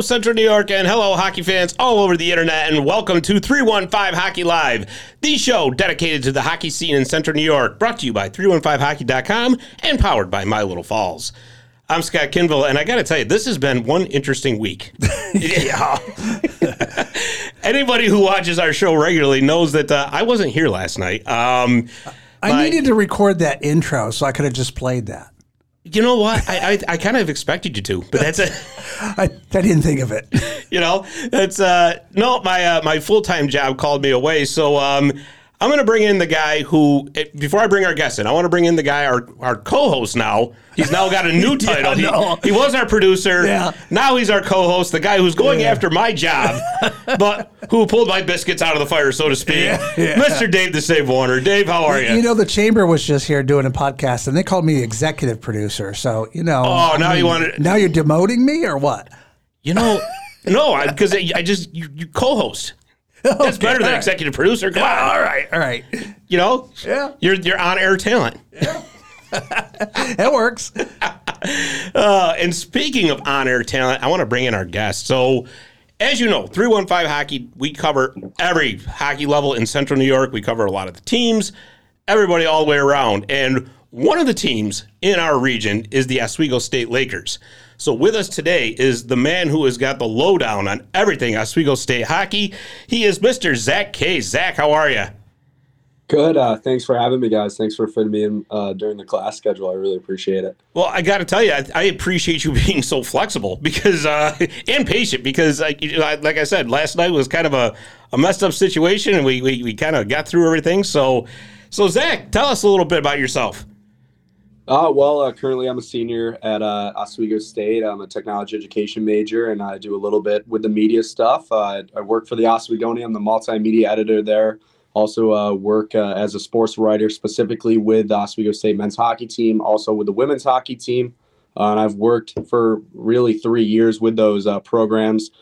Hello, Central New York, and hello, hockey fans all over the internet, and welcome to 315 Hockey Live, the show dedicated to the hockey scene in Central New York, brought to you by 315hockey.com and powered by My Little Falls. I'm Scott Kinville, and I got to tell you, this has been one interesting week. yeah. Anybody who watches our show regularly knows that uh, I wasn't here last night. Um, I my- needed to record that intro, so I could have just played that. You know what? I, I, I kind of expected you to, but that's it. I, I didn't think of it. you know that's uh no my uh, my full-time job called me away so um i'm gonna bring in the guy who eh, before i bring our guest in i want to bring in the guy our our co-host now he's now got a new title he, no. he was our producer Yeah. now he's our co-host the guy who's going after my job but who pulled my biscuits out of the fire so to speak mr dave the save warner dave how are you You know, the chamber was just here doing a podcast, and they called me executive producer. So you know. Oh, now you wanna- Now you're demoting me, or what? you know no because I, I just you, you co-host that's better than right. executive producer come on All right, all right, you know Yeah. you're you're on air talent that works. Uh, and speaking of on-air talent, I want to bring in our guest. So, as you know, 315 Hockey, we cover every hockey level in Central New York. We cover a lot of the teams, everybody all the way around. And one of the teams in our region is the Oswego State Lakers. So with us today is the man who has got the lowdown on everything Oswego State hockey. He is Mr. Zach K. Zach, how are you? Good. Uh, thanks for having me, guys. Thanks for fitting me in uh, during the class schedule. I really appreciate it. Well, I got to tell you, I, I appreciate you being so flexible because uh, and patient because, like, you know, I- like I said, last night was kind of a, a messed up situation, and we we, we kind of got through everything. So, so Zach, tell us a little bit about yourself. Uh, well, uh, currently I'm a senior at uh, Oswego State. I'm a technology education major, and I do a little bit with the media stuff. Uh, I work for the Oswegonian. I'm the multimedia editor there. Also uh, work uh, as a sports writer, specifically with the Oswego State men's hockey team, also with the women's hockey team. And I've worked for really three years with those programs,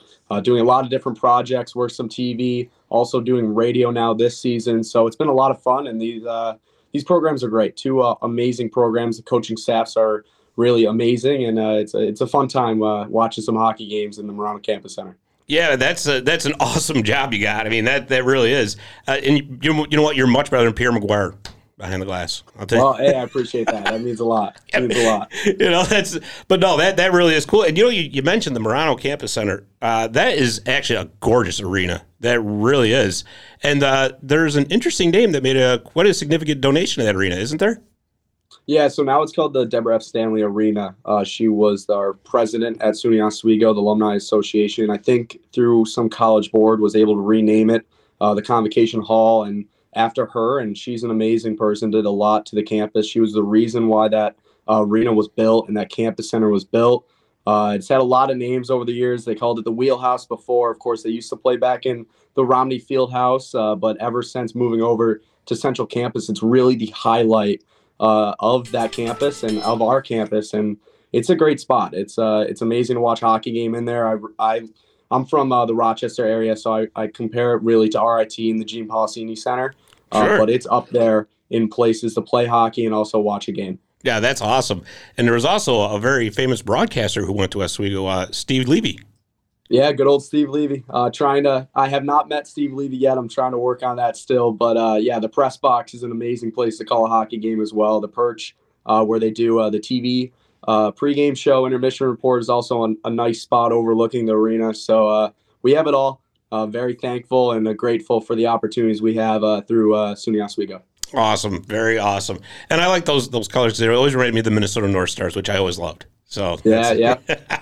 doing a lot of different projects, worked some TV, also doing radio now this season. So it's been a lot of fun, and these uh, these programs are great. Two uh, amazing programs. The coaching staffs are really amazing, and uh, it's a, it's a fun time uh, watching some hockey games in the Marano Campus Center. Yeah, that's a, that's an awesome job you got. I mean, that that really is. Uh, and you, you know what? You're much better than Pierre McGuire behind the glass. I'll tell you. Well, hey, I appreciate that. That means a lot. It means a lot. you know that's but no that that really is cool and you know you, you mentioned the Marano Campus Center uh, that is actually a gorgeous arena that really is and uh, there's an interesting name that made a quite a significant donation to that arena isn't there Yeah, so now it's called the Deborah F. Stanley Arena. Uh, she was our president at SUNY Oswego, the Alumni Association. I think through some college board was able to rename it uh, the Convocation Hall, and after her, and she's an amazing person. Did a lot to the campus. She was the reason why that uh, arena was built and that campus center was built. Uh, it's had a lot of names over the years. They called it the Wheelhouse before. Of course, they used to play back in the Romney Fieldhouse, uh, but ever since moving over to Central Campus, it's really the highlight uh, of that campus and of our campus, and it's a great spot. It's uh, it's amazing to watch hockey game in there. I, I I'm from uh, the Rochester area, so I, I compare it really to RIT and the Gene Polisseni Center, uh, Sure. but it's up there in places to play hockey and also watch a game. yeah that's awesome and there was also a very famous broadcaster who went to Oswego uh, Steve Levy Yeah, good old Steve Levy. Uh, trying to, I have not met Steve Levy yet. I'm trying to work on that still. But uh, yeah, the press box is an amazing place to call a hockey game as well. The perch, uh, where they do uh, the TV uh, pregame show, intermission report is also on a nice spot overlooking the arena. So uh, we have it all. Uh, very thankful and uh, grateful for the opportunities we have uh, through uh, SUNY Oswego. awesome very awesome and I like those those colors they always remind me of the Minnesota North Stars which I always loved so Yeah, yeah.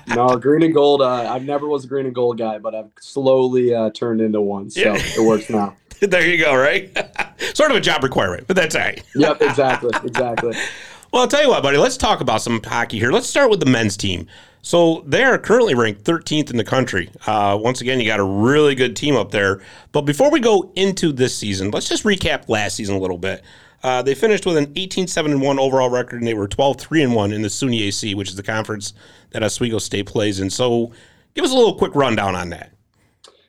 No, green and gold. Uh, I never was a green and gold guy, but I've slowly uh, turned into one. So Yeah. it works now. there you go right sort of a job requirement but that's all right Yep, exactly, exactly. Well, I'll tell you what, buddy. Let's talk about some hockey here. Let's start with the men's team. So they are currently ranked 13th in the country. Uh, once again, you got a really good team up there. But before we go into this season, let's just recap last season a little bit. Uh, they finished with an 18 7 1 overall record, and they were 12 3 1 in the SUNY AC, which is the conference that Oswego State plays in. So give us a little quick rundown on that.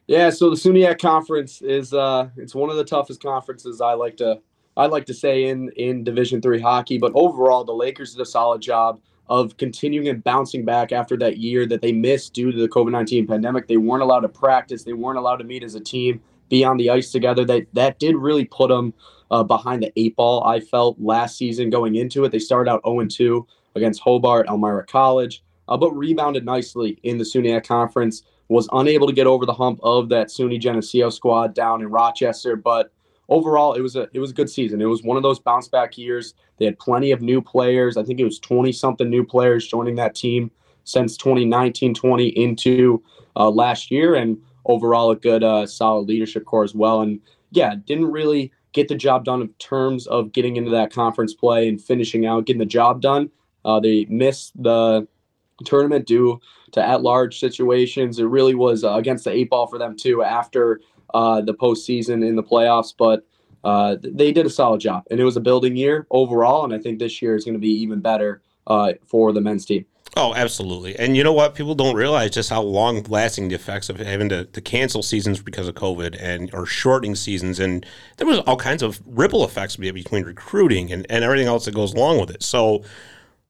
Yeah, so the SUNYAC conference is uh, it's one of the toughest conferences I like to I like to say in in Division three hockey. But overall, the Lakers did a solid job. of continuing and bouncing back after that year that they missed due to the COVID 19 pandemic. They weren't allowed to practice, they weren't allowed to meet as a team, be on the ice together. That, that did really put them uh, behind the eight ball, I felt last season going into it. They started out 0 2 against Hobart, Elmira College, uh, but rebounded nicely in the SUNYAC Conference. Was unable to get over the hump of that SUNY Geneseo squad down in Rochester, but overall it was a it was a good season. It was one of those bounce back years. They had plenty of new players. I think it was 20 something new players joining that team since 2019 20 into uh, last year and overall a good uh, solid leadership core as well and yeah didn't really get the job done in terms of getting into that conference play and finishing out getting the job done uh, they missed the tournament due to at-large situations it really was uh, against the eight ball for them too after uh, the postseason in the playoffs, but uh, they did a solid job, and it was a building year overall. And I think this year is going to be even better uh, for the men's team. Oh, absolutely. And you know what? People don't realize just how long lasting the effects of having to, to cancel seasons because of COVID and or shortening seasons. And there was all kinds of ripple effects between recruiting and, and everything else that goes along with it. So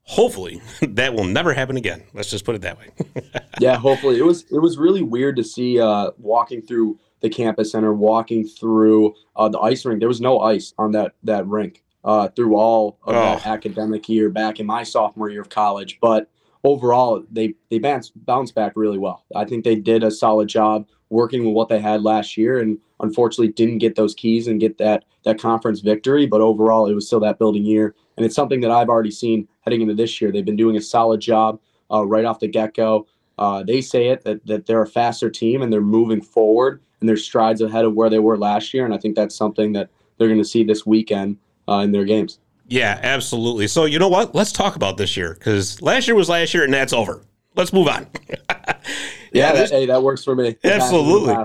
hopefully that will never happen again. Let's just put it that way. yeah, hopefully. It was it was really weird to see uh, walking through the campus center, walking through uh, the ice rink. There was no ice on that that rink uh, through all of oh. that academic year back in my sophomore year of college. But overall, they they bounced bounced back really well. I think they did a solid job working with what they had last year, and unfortunately didn't get those keys and get that that conference victory. But overall, it was still that building year, and it's something that I've already seen heading into this year. They've been doing a solid job uh, right off the get go. Uh, they say it that, that they're a faster team and they're moving forward and their strides ahead of where they were last year. And I think that's something that they're going to see this weekend uh, in their games. Yeah, absolutely. So you know what? Let's talk about this year because last year was last year, and that's over. Let's move on. yeah, yeah that, hey, that works for me. Absolutely.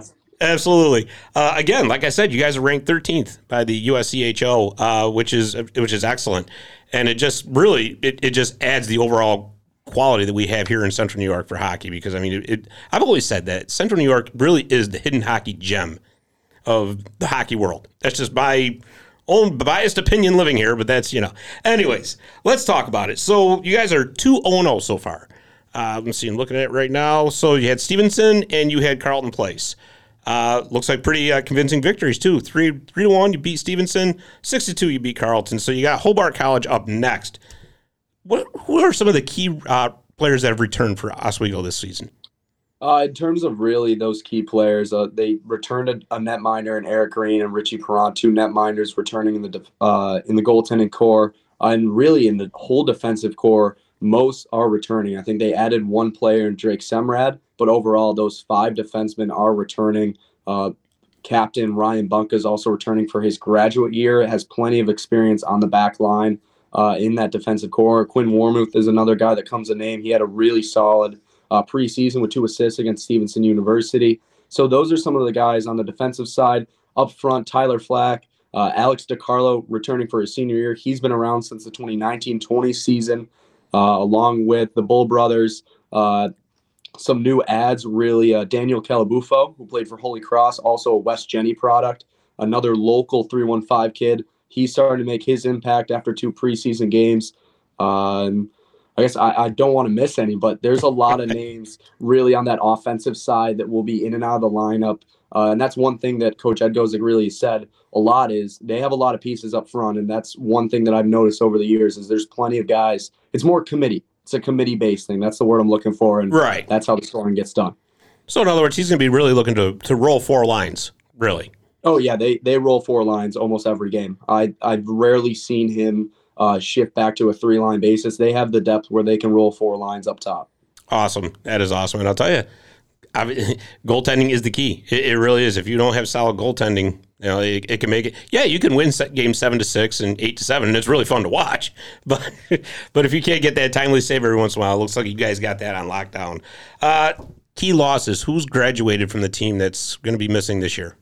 Absolutely. Uh, again, like I said, you guys are ranked 13th by the USCHO, uh, which is which is excellent, and it just really it, it just adds the overall quality that we have here in Central New York for hockey. Because I mean, it, it, I've always said that Central New York really is the hidden hockey gem of the hockey world. That's just my own biased opinion living here, but that's you know. Anyways, let's talk about it. So you guys are two zero oh zero so far. Uh, let's see. I'm looking at it right now. So you had Stevenson and you had Carlton Place. Uh, looks like pretty uh, convincing victories too. Three three to one, you beat Stevenson. Six to two, you beat Carlton. So you got Hobart College up next. What who are some of the key uh, players that have returned for Oswego this season? Uh, in terms of really those key players, uh, they returned a, a netminder and Eric Green and Richie Perron, two net netminders returning in the uh, in the goaltending core, and really in the whole defensive core. Most are returning. I think they added one player in Drake Semrad, but overall, those five defensemen are returning. Uh, captain Ryan Bunka is also returning for his graduate year. Has plenty of experience on the back line uh, in that defensive core. Quinn Warmuth is another guy that comes to name. He had a really solid uh, preseason with two assists against Stevenson University. So those are some of the guys on the defensive side. Up front, Tyler Flack, uh, Alex DiCarlo returning for his senior year. He's been around since the 2019-20 season, uh, along with the Bull brothers. Uh, some new ads, really. Uh, Daniel Calabufo, who played for Holy Cross, also a West Jenny product. Another local 315 kid He's starting to make his impact after two preseason games. Um, I guess I, I don't want to miss any, but there's a lot of names really on that offensive side that will be in and out of the lineup. Uh, and that's one thing that Coach Ed Gosek really said a lot is they have a lot of pieces up front, and that's one thing that I've noticed over the years is there's plenty of guys. It's more committee. It's a committee based thing. That's the word I'm looking for, and right. that's how the scoring gets done. So in other words, he's going to be really looking to to roll four lines, really. Oh yeah, they they roll four lines almost every game. I I've rarely seen him uh, shift back to a three line basis. They have the depth where they can roll four lines up top. Awesome, that is awesome, and I'll tell you, I goaltending is the key. It, it, really is. If you don't have solid goaltending, you know it, it, can make it. Yeah, you can win game seven to six and eight to seven, and it's really fun to watch. But but if you can't get that timely save every once in a while, it looks like you guys got that on lockdown. Uh, key losses. Who's graduated from the team that's going to be missing this year?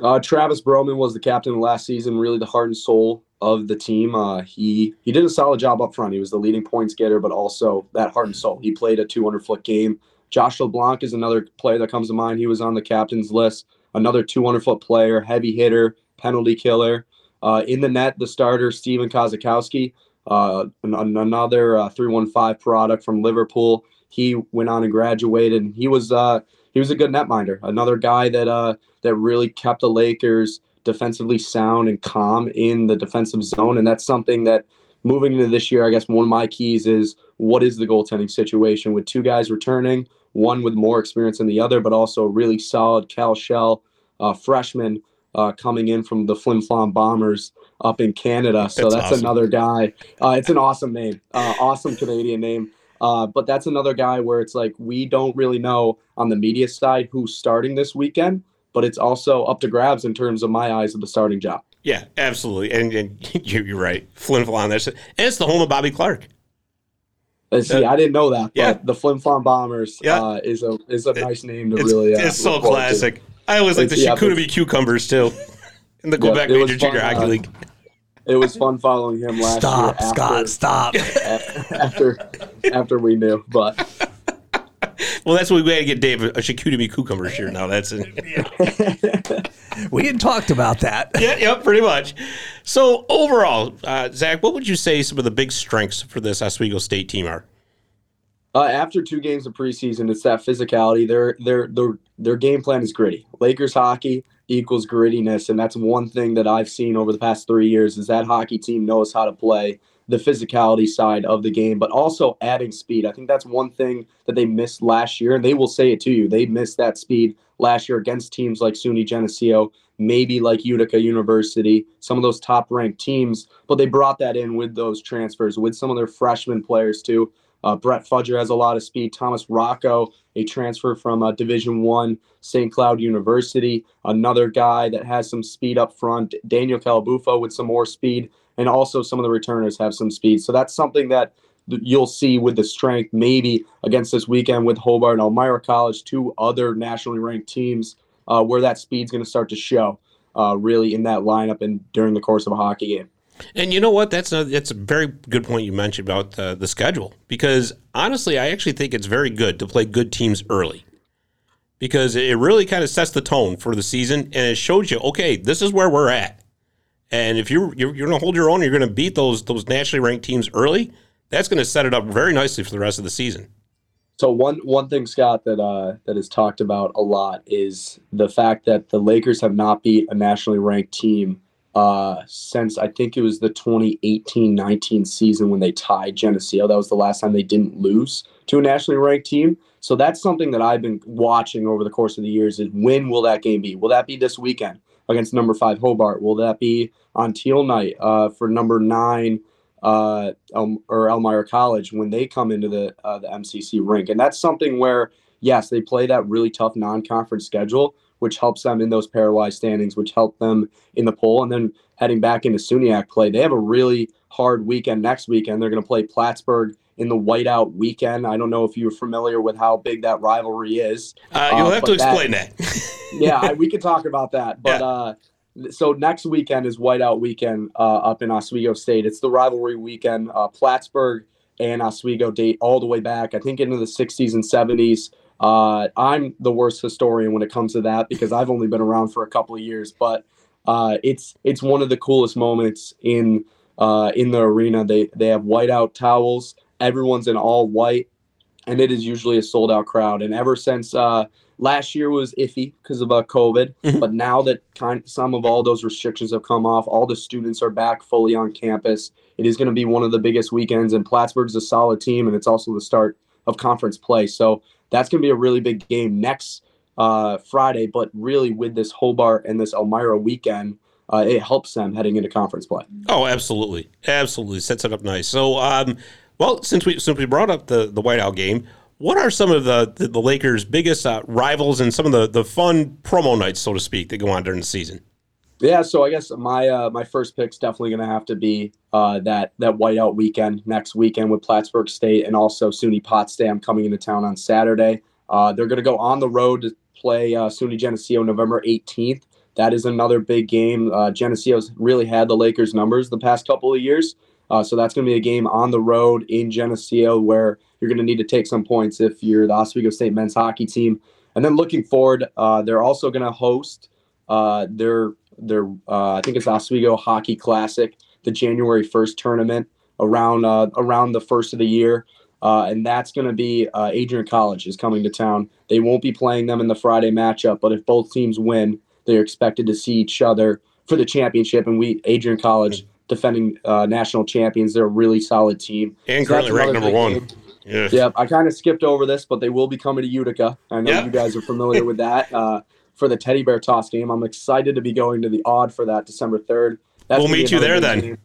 Uh, Travis Broman was the captain last season, really the heart and soul of the team. Uh, he he did a solid job up front. He was the leading points getter, but also that heart and soul. He played a 200 foot game. Josh LeBlanc is another player that comes to mind. He was on the captain's list. Another 200 foot player, heavy hitter, penalty killer. Uh, in the net, the starter Stephen Kozakowski. uh, an, another uh, 315 product from Liverpool. He went on and graduated. He was uh, he was a good netminder. Another guy that uh, that really kept the Lakers defensively sound and calm in the defensive zone, and that's something that moving into this year, I guess one of my keys is what is the goaltending situation with two guys returning, one with more experience than the other, but also a really solid Cal Shell uh, freshman uh, coming in from the Flin Flon Bombers up in Canada. So that's, that's awesome. another guy. Uh, it's an awesome name, uh, awesome Canadian name. Uh, but that's another guy where it's like we don't really know on the media side who's starting this weekend, but it's also up to grabs in terms of my eyes of the starting job. Yeah, absolutely. And, and you're right. Flin Flon. That's and it's the home of Bobby Clarke. Uh, see, I didn't know that. yeah, the Flin Flon Bombers yeah. uh, is a is a nice name to it's, really. Uh, it's so classic. To. I always like the yeah, Cucumbers too, in the Quebec yeah, Major Junior Hockey uh, League. It was fun following him last stop, year. Scott, stop. After after we knew, but well, that's what we got to get Dave a Chicoutimi cucumber shirt. Now that's it. we had talked about that. yeah, yeah, pretty much. So overall, uh, Zach, what would you say some of the big strengths for this Oswego State team are? Uh, after two games of preseason, it's that physicality. Their their their their game plan is gritty. Lakers hockey equals grittiness, and that's one thing that I've seen over the past three years is that hockey team knows how to play the physicality side of the game, but also adding speed. I think that's one thing that they missed last year, and they will say it to you. They missed that speed last year against teams like SUNY Geneseo, maybe like Utica University, some of those top ranked teams, but they brought that in with those transfers, with some of their freshman players too. Uh, Brett Fudger has a lot of speed. Thomas Rocco, a transfer from uh, Division One St. Cloud University, another guy that has some speed up front. Daniel Calabufo with some more speed and also some of the returners have some speed. So that's something that you'll see with the strength maybe against this weekend with Hobart and Elmira College, two other nationally ranked teams, uh, where that speed's going to start to show uh, really in that lineup and during the course of a hockey game. And you know what? That's that's a very good point you mentioned about the schedule because honestly, I actually think it's very good to play good teams early because it really kind of sets the tone for the season and it shows you, okay, this is where we're at. And if you're you're, you're going to hold your own, you're going to beat those those nationally ranked teams early. That's going to set it up very nicely for the rest of the season. So one one thing, Scott, that uh, that is talked about a lot is the fact that the Lakers have not beat a nationally ranked team uh, since I think it was the 2018-19 season when they tied Geneseo. That was the last time they didn't lose to a nationally ranked team. So that's something that I've been watching over the course of the years. Is when will that game be? Will that be this weekend? against number five Hobart? Will that be on teal night uh, for number nine uh, El- or Elmira College when they come into the uh, the MCC rink? And that's something where yes, they play that really tough non-conference schedule, which helps them in those pairwise standings, which help them in the poll, and then heading back into SUNYAC play, they have a really hard weekend next weekend. They're going to play Plattsburgh in the whiteout weekend. I don't know if you're familiar with how big that rivalry is. Uh, you'll uh, have to explain that. that. yeah, we could talk about that. But yeah. uh, so next weekend is whiteout weekend uh, up in Oswego State. It's the rivalry weekend. Uh, Plattsburgh and Oswego date all the way back, I think, into the 60s and 70s. Uh, I'm the worst historian when it comes to that because I've only been around for a couple of years, but it's it's one of the coolest moments in in the arena. They they have whiteout towels everyone's in all white, and it is usually a sold out crowd. And ever since uh, last year was iffy because of uh, COVID, mm-hmm. but now that kind some of all those restrictions have come off, all the students are back fully on campus. It is going to be one of the biggest weekends, and Plattsburgh's a solid team, and it's also the start of conference play. So that's going to be a really big game next uh, Friday. But really, with this Hobart and this Elmira weekend, uh, it helps them heading into conference play. Oh, absolutely, absolutely sets it up nice. So, um, well, since we since we brought up the the whiteout game, what are some of the the, the Lakers' biggest uh, rivals and some of the the fun promo nights, so to speak, that go on during the season? Yeah, so I guess my uh, my first pick's definitely going to have to be uh, that that whiteout weekend next weekend with Plattsburgh State and also SUNY Potsdam coming into town on Saturday. Uh, they're going to go on the road to play uh, SUNY Geneseo November 18th. That is another big game. Uh, Geneseo's really had the Lakers' numbers the past couple of years. Uh, so that's going to be a game on the road in Geneseo where you're going to need to take some points if you're the Oswego State men's hockey team. And then looking forward, uh, they're also going to host uh, their their uh, I think it's Oswego Hockey Classic, the January 1st tournament around uh, around the first of the year. Uh, and that's going to be uh, Adrian College is coming to town. They won't be playing them in the Friday matchup, but if both teams win, they're expected to see each other for the championship. And we, Adrian College, defending uh, national champions, they're a really solid team. And So currently ranked number one. game. Yeah. Yep, I kind of skipped over this, but they will be coming to Utica. I know Yep. you guys are familiar with that uh, for the teddy bear toss game. I'm excited to be going to the Aud for that December third. That's We'll meet you there then. game.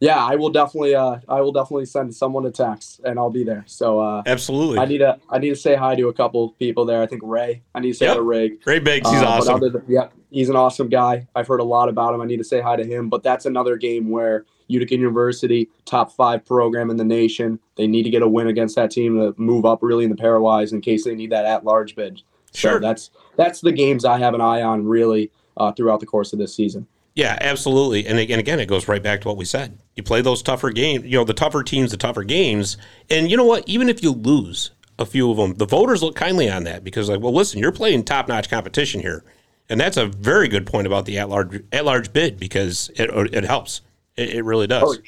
Yeah, I will definitely. Uh, I will definitely send someone a text, and I'll be there. So uh, Absolutely. I need to. I need to say hi to a couple people there. I think Ray. I need to say Yep. hi to Ray. Ray Biggs, he's Uh, awesome. than- yeah, he's an awesome guy. I've heard a lot about him. I need to say hi to him. But that's another game where Utica University, top five program in the nation, they need to get a win against that team to move up really in the pairwise in case they need that at large bid. So Sure. that's that's the games I have an eye on really uh, throughout the course of this season. Yeah, absolutely. And again, again, it goes right back to what we said. You play those tougher games, you know, the tougher teams, the tougher games. And you know what? Even if you lose a few of them, the voters look kindly on that because, like, well, listen, you're playing top notch competition here. And that's a very good point about the at large at large bid because it, it helps. It, it really does. Oh,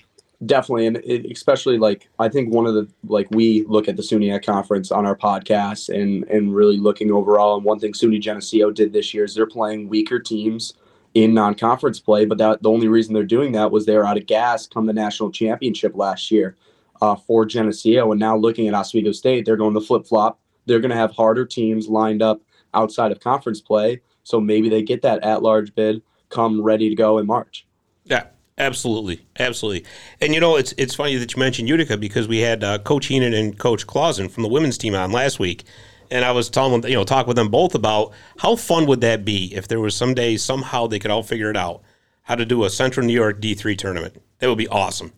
Definitely, and it, especially like I think one of the like we look at the SUNYAC conference on our podcast and and really looking overall. And one thing SUNY Geneseo did this year is they're playing weaker teams in non-conference play, but that the only reason they're doing that was they were out of gas come the national championship last year uh, for Geneseo, and now looking at Oswego State, they're going to flip flop. They're going to have harder teams lined up outside of conference play, so maybe they get that at-large bid come ready to go in March. Yeah, absolutely, absolutely. And you know, it's it's funny that you mentioned Utica because we had uh, Coach Heenan and Coach Clausen from the women's team on last week, and I was telling them, you know, talk with them both about how fun would that be if there was someday somehow they could all figure it out how to do a Central New York D three tournament. That would be awesome.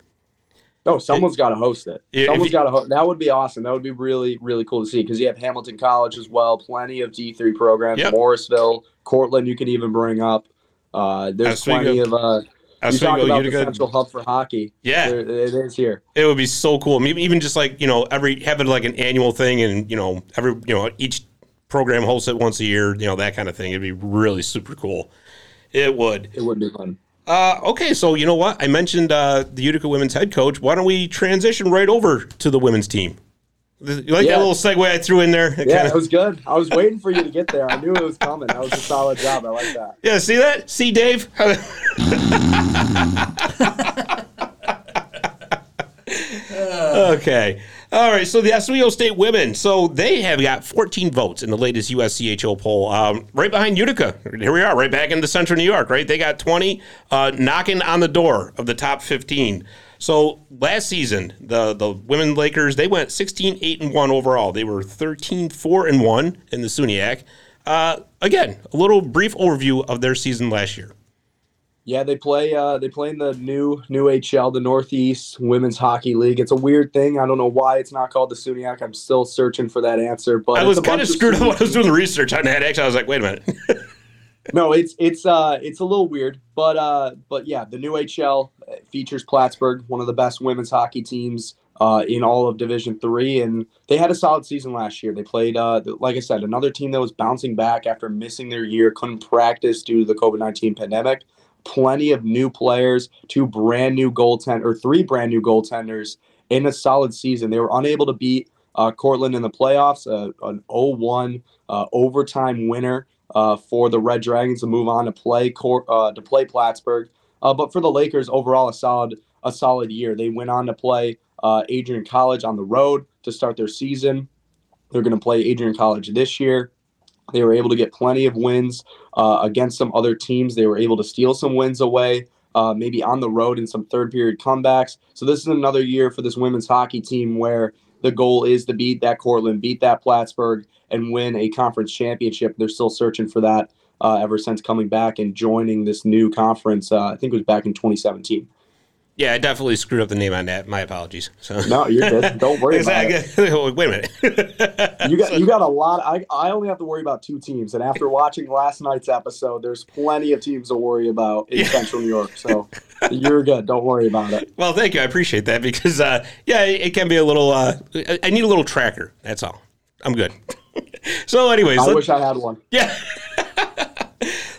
Oh, someone's got to host it. Someone's got to host. That would be awesome. That would be really, really cool to see because you have Hamilton College as well. Plenty of D three programs. Yep. Morrisville, Cortland. You could even bring up. Uh, there's plenty of. Uh, you Oswego, talk about the central hub for hockey. Yeah. There- it is here. It would be so cool. Maybe even just like you know, every have it like an annual thing, and you know, every you know, each program hosts it once a year. You know, that kind of thing. It'd be really super cool. It would. It would be fun. Uh, okay, so you know what? I mentioned uh, the Utica women's head coach. Why don't we transition right over to the women's team? You like Yeah. that little segue I threw in there? It Yeah, kinda- it was good. I was waiting for you to get there. I knew it was coming. That was a solid job. I like that. yeah, see that? See, Dave? okay. All right. So the Oswego State women. So they have got 14 votes in the latest USCHO poll. Um, right behind Utica. Here we are, right back in into Central New York. Right. They got 20, uh, knocking on the door of the top 15. So last season, the the women Lakers they went 16 8 and 1 overall. They were 13 4 and 1 in the SUNYAC. Uh, again, a little brief overview of their season last year. Yeah, they play. Uh, they play in the new new HL, the Northeast Women's Hockey League. It's a weird thing. I don't know why it's not called the SUNYAC. I'm still searching for that answer. But I was kind of screwed up when I was doing the research on that. Actually, I was like, wait a minute. no, it's it's uh it's a little weird, but uh but yeah, the new HL features Plattsburgh, one of the best women's hockey teams uh in all of Division Three, and they had a solid season last year. They played uh like I said, another team that was bouncing back after missing their year, couldn't practice due to the COVID nineteen pandemic. Plenty of new players, two brand new goaltend or three brand new goaltenders in a solid season. They were unable to beat uh, Cortland in the playoffs, uh, an 0-1 uh, overtime winner uh, for the Red Dragons to move on to play Cor- uh, to play Plattsburgh. Uh, but for the Lakers, overall, a solid a solid year. They went on to play uh, Adrian College on the road to start their season. They're going to play Adrian College this year. They were able to get plenty of wins uh, against some other teams. They were able to steal some wins away, uh, maybe on the road in some third period comebacks. So this is another year for this women's hockey team where the goal is to beat that Cortland, beat that Plattsburgh, and win a conference championship. They're still searching for that uh, ever since coming back and joining this new conference. Uh, I think it was back in 2017. yeah, I definitely screwed up the name on that. My apologies. So No, you're good. Don't worry about it. Wait a minute. You got you got a lot. I, I only have to worry about two teams, and after watching last night's episode, there's plenty of teams to worry about in Yeah. Central New York. So you're good. Don't worry about it. well, thank you. I appreciate that because, uh, yeah, it, can be a little. Uh, I- need a little tracker. That's all. I'm good. so, anyways, I wish I had one. yeah.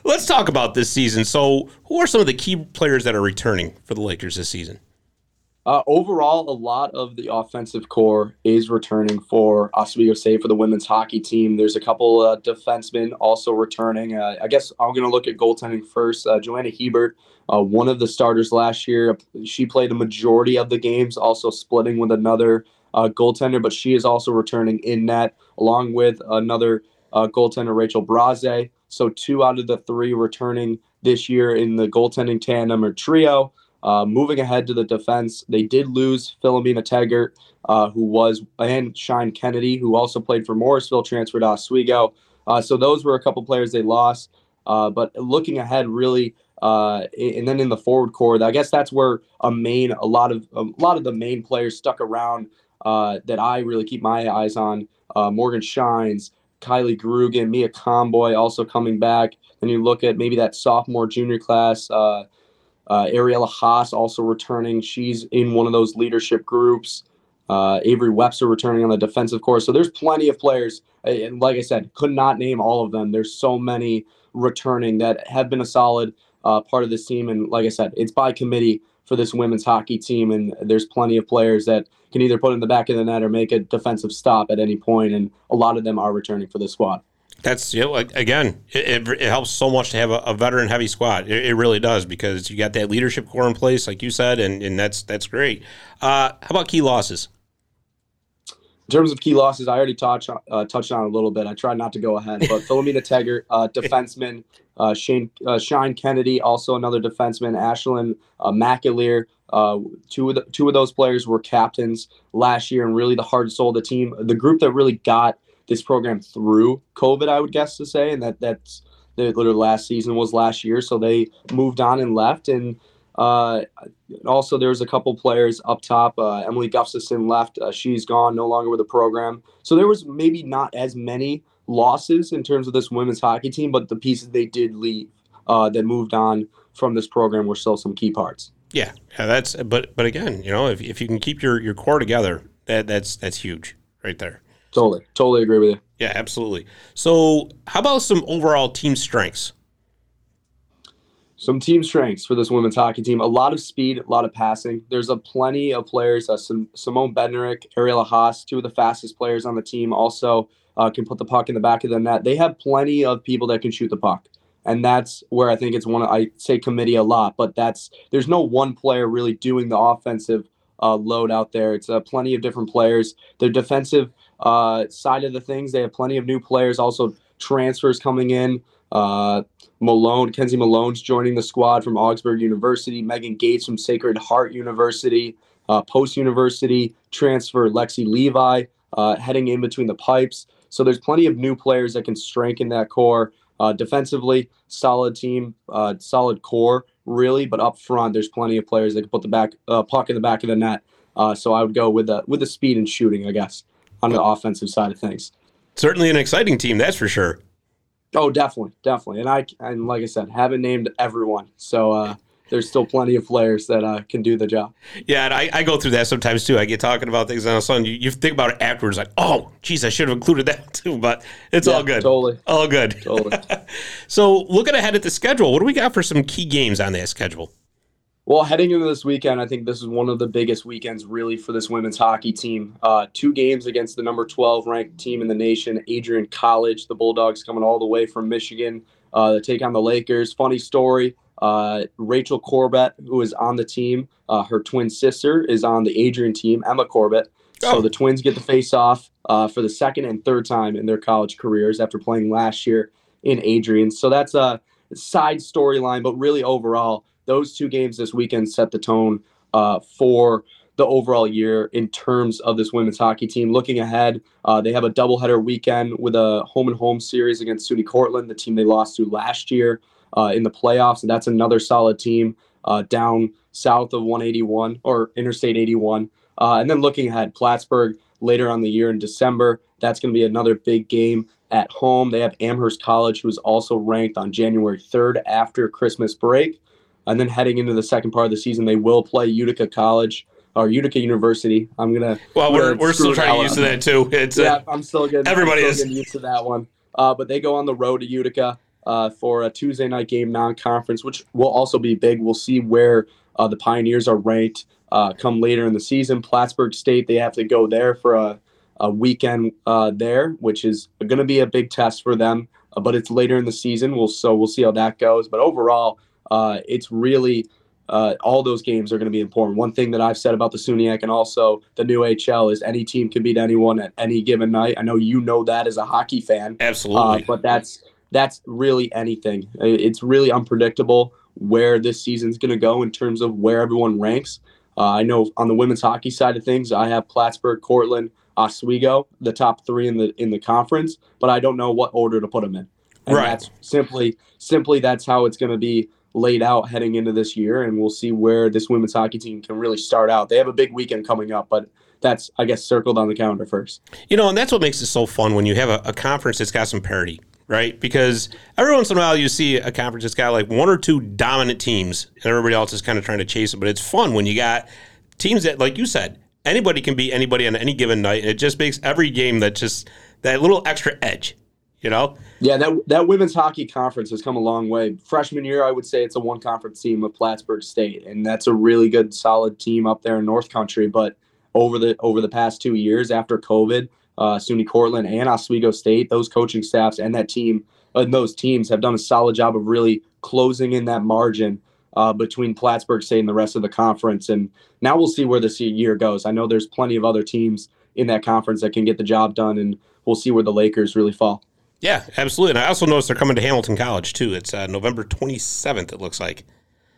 Let's talk about this season. So, who are some of the key players that are returning for the Lakers this season? Uh, overall, a lot of the offensive core is returning for Oswego State for the women's hockey team. There's a couple uh, defensemen also returning. Uh, I guess I'm going to look at goaltending first. Uh, Joanna Hebert, uh, one of the starters last year, she played a majority of the games, also splitting with another uh, goaltender, but she is also returning in net along with another goaltender, Rachel Braze. So two out of the three returning this year in the goaltending tandem or trio. Uh, moving ahead to the defense, they did lose Philomena Taggart, uh, who was, and Shine Kennedy, who also played for Morrisville, transferred to Oswego. Uh, so those were a couple players they lost. Uh, but looking ahead, really, uh, and then in the forward core, I guess that's where a main, a lot of a lot of the main players stuck around uh, that I really keep my eyes on. Morgan Shines, Kylie Grugan, Mia Comboy also coming back. Then you look at maybe that sophomore junior class. Uh, Ariella Haas also returning. She's in one of those leadership groups. Uh, Avery Webster returning on the defensive course. So there's plenty of players. And like I said, could not name all of them. There's so many returning that have been a solid uh, part of this team. And like I said, it's by committee for this women's hockey team. And there's plenty of players that can either put in the back of the net or make a defensive stop at any point. And a lot of them are returning for the squad. That's you know, again, it, it, helps so much to have a, a veteran heavy squad. It, it, really does because you got that leadership core in place, like you said, and, and that's that's great. Uh, how about key losses? In terms of key losses, I already touched uh, touched on a little bit. I tried not to go ahead, but Philomena Tegger, uh, defenseman, uh, Shane uh, Shine Kennedy, also another defenseman, Ashlyn uh, McAleer. Uh, two of the, two of those players were captains last year, and really the heart and soul of the team. The group that really got this program through COVID, I would guess to say, and that that's literally last season was last year, so they moved on and left. And uh, also, was a couple players up top. Uh, Emily Gustafson left; uh, she's gone, no longer with the program. So there was maybe not as many losses in terms of this women's hockey team, but the pieces they did leave uh, that moved on from this program were still some key parts. Yeah, yeah, that's but but again, you know, if, if you can keep your, your core together, that that's that's huge right there. Totally, totally agree with you. Yeah, absolutely. So, how about some overall team strengths? Some team strengths for this women's hockey team: a lot of speed, a lot of passing. There's a plenty of players. Uh, Simone Bednarek, Ariella Haas, two of the fastest players on the team, also uh, can put the puck in the back of the net. They have plenty of people that can shoot the puck, and that's where I think it's one. I say committee a lot, but that's there's no one player really doing the offensive uh, load out there. It's uh, plenty of different players. Their defensive uh, side of the things, they have plenty of new players, also transfers coming in. Uh, Malone, Kenzie Malone's joining the squad from Augsburg University. Megan Gates from Sacred Heart University. Uh, Post University transfer Lexi Levi uh, heading in between the pipes. So there's plenty of new players that can strengthen that core. Uh, defensively, solid team, uh, solid core, really. But up front, there's plenty of players that can put the back uh, puck in the back of the net. Uh, so I would go with the with the speed and shooting, I guess on the offensive side of things. Certainly an exciting team, that's for sure. Oh, definitely, definitely. And I and like I said, haven't named everyone, so uh, there's still plenty of players that uh, can do the job. Yeah, and I, I, go through that sometimes too. I get talking about things, and all of a sudden you, you think about it afterwards, like, oh, geez, I should have included that too. But it's yeah, all good. Totally, all good. Totally. so, looking ahead at the schedule, what do we got for some key games on that schedule? Well, heading into this weekend, I think this is one of the biggest weekends really for this women's hockey team. Uh, two games against the number 12 ranked team in the nation, Adrian College. The Bulldogs coming all the way from Michigan uh, to take on the Lakers. Funny story uh, Rachel Corbett, who is on the team, uh, her twin sister is on the Adrian team, Emma Corbett. Oh. So the twins get the face off uh, for the second and third time in their college careers after playing last year in Adrian. So that's a side storyline, but really overall, those two games this weekend set the tone uh, for the overall year in terms of this women's hockey team. Looking ahead, uh, they have a doubleheader weekend with a home and home series against SUNY Cortland, the team they lost to last year uh, in the playoffs. And that's another solid team uh, down south of 181 or Interstate 81. Uh, and then looking ahead, Plattsburgh later on the year in December. That's going to be another big game at home. They have Amherst College, who is also ranked on January 3rd after Christmas break. And then heading into the second part of the season, they will play Utica College or Utica University. I'm gonna. Well, we're, we're still trying to get used to that too. It's yeah, uh, I'm still getting. Everybody still is getting used to that one. Uh, but they go on the road to Utica uh, for a Tuesday night game non-conference, which will also be big. We'll see where uh, the Pioneers are ranked uh, come later in the season. Plattsburgh State, they have to go there for a, a weekend uh, there, which is going to be a big test for them. Uh, but it's later in the season. We'll so we'll see how that goes. But overall, uh, it's really uh, all those games are going to be important. One thing that I've said about the SUNYAC and also the new HL is any team can beat anyone at any given night. I know you know that as a hockey fan. Absolutely. Uh, but that's that's really anything. It's really unpredictable where this season's going to go in terms of where everyone ranks. Uh, I know on the women's hockey side of things, I have Plattsburgh, Cortland, Oswego, the top three in the in the conference, but I don't know what order to put them in. And right. That's simply simply that's how it's going to be laid out heading into this year, and we'll see where this women's hockey team can really start out. They have a big weekend coming up, but that's I guess circled on the calendar first. You know, and that's what makes it so fun when you have a, a conference that's got some parity, right? Because every once in a while you see a conference that's got like one or two dominant teams, and everybody else is kind of trying to chase it. But it's fun when you got teams that, like you said, anybody can beat anybody on any given night, and it just makes every game that just that little extra edge. You know? Yeah, that that women's hockey conference has come a long way. Freshman year, I would say it's a one conference team with Plattsburgh State, and that's a really good, solid team up there in North Country. But over the over the past two years after COVID, uh, SUNY Cortland and Oswego State, those coaching staffs and that team and those teams have done a solid job of really closing in that margin uh, between Plattsburgh State and the rest of the conference. And now we'll see where this year goes. I know there's plenty of other teams in that conference that can get the job done, and we'll see where the Lakers really fall. Yeah, absolutely. And I also noticed they're coming to Hamilton College too. It's uh, November 27th. It looks like.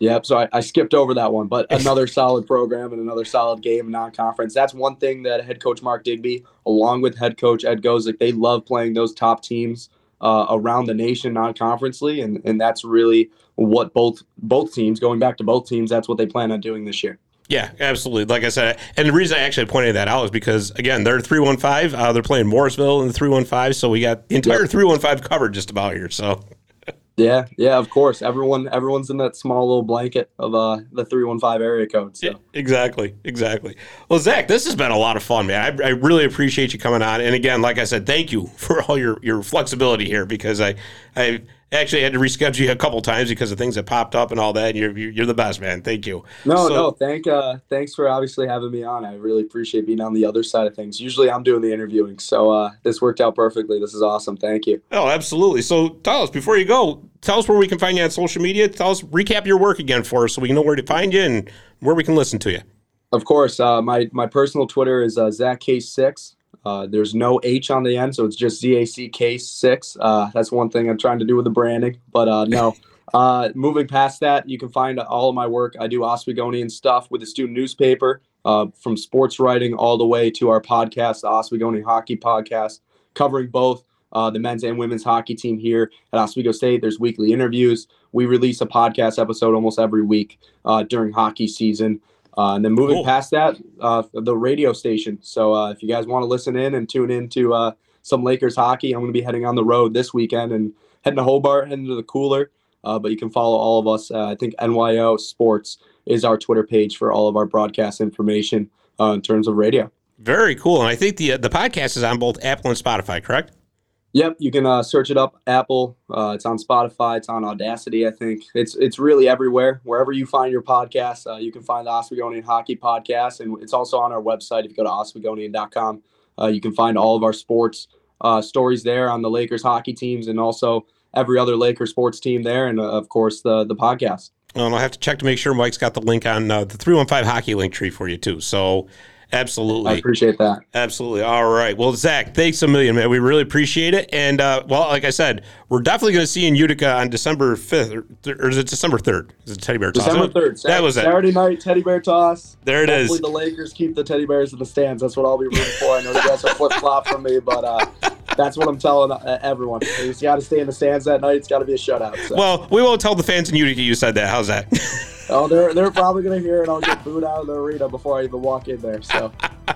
Yep. So I, I skipped over that one, but another solid program and another solid game non-conference. That's one thing that head coach Mark Digby, along with head coach Ed Gosek, they love playing those top teams uh, around the nation non-conferencely, and and that's really what both both teams going back to both teams. That's what they plan on doing this year. Yeah, absolutely. Like I said, and the reason I actually pointed that out is because again, they're three one five. Uh, they're playing Morrisville in the three one five, so we got the entire three one five covered just about here. So. Yeah, yeah, of course. Everyone, everyone's in that small little blanket of uh, the three one five area code. So. Yeah, exactly, exactly. Well, Zach, this has been a lot of fun, man. I, I, really appreciate you coming on. And again, like I said, thank you for all your your flexibility here because I I actually had to reschedule you a couple times because of things that popped up and all that. And you're you're the best, man. Thank you. No, so, no, thank uh, thanks for obviously having me on. I really appreciate being on the other side of things. Usually I'm doing the interviewing, so uh, this worked out perfectly. This is awesome. Thank you. Oh, absolutely. So us before you go. Tell us where we can find you on social media. Tell us recap your work again for us so we know where to find you and where we can listen to you. Of course, uh, my my personal Twitter is uh, Zach Case six. Uh, there's no H on the end, so it's just ZACK six. Uh, that's one thing I'm trying to do with the branding, but uh, no. Uh, moving past that, you can find all of my work. I do Oswegonian stuff with the student newspaper, uh, from sports writing all the way to our podcast, the Oswegonian Hockey Podcast, covering both uh, the men's and women's hockey team here at Oswego State. There's weekly interviews. We release a podcast episode almost every week uh, during hockey season. Uh, and then moving cool. past that, uh, the radio station. So uh, if you guys want to listen in and tune in to uh, some Lakers hockey, I'm going to be heading on the road this weekend and heading to Hobart, heading to the cooler. Uh, but you can follow all of us. Uh, I think NYO Sports is our Twitter page for all of our broadcast information in terms of radio. Very cool. And I think the the podcast is on both Apple and Spotify, correct? Yep, you can uh, search it up. Apple. Uh, it's on Spotify. It's on Audacity. I think it's it's really everywhere. Wherever you find your podcast, uh, you can find the Oswegonian Hockey Podcast, and it's also on our website. If you go to oswegonian.com, uh, you can find all of our sports uh, stories there on the Lakers hockey teams, and also every other Lakers sports team there, and uh, of course the the podcast. Well, I'll have to check to make sure Mike's got the link on the three one five hockey link tree for you too. So Absolutely. I appreciate that. Absolutely. All right. Well, Zach, thanks a million, man. We really appreciate it. And, uh, well, like I said, we're definitely going to see you in Utica on December 5th, or, or is it December 3rd? Is it Teddy Bear Toss? December 3rd. Saturday, that was it. Saturday night, Teddy Bear Toss. There it Hopefully is. the Lakers keep the Teddy Bears in the stands. That's what I'll be rooting for. I know you guys are flip flop from me, but uh, that's what I'm telling uh, everyone. You got to stay in the stands that night. It's got to be a shutout. So. Well, we won't tell the fans in Utica you said that. How's that? oh, they're they're probably gonna hear it. I'll get booed out of the arena before I even walk in there. So.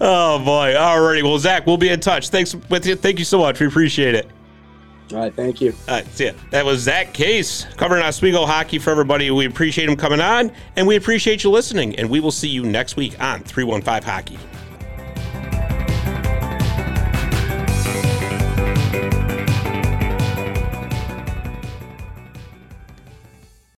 oh boy! Alrighty. Well, Zach, we'll be in touch. Thanks with you. Thank you so much. We appreciate it. All right, thank you. All right, see ya. That was Zach Case covering Oswego hockey for everybody. We appreciate him coming on, and we appreciate you listening. And we will see you next week on 315 Hockey.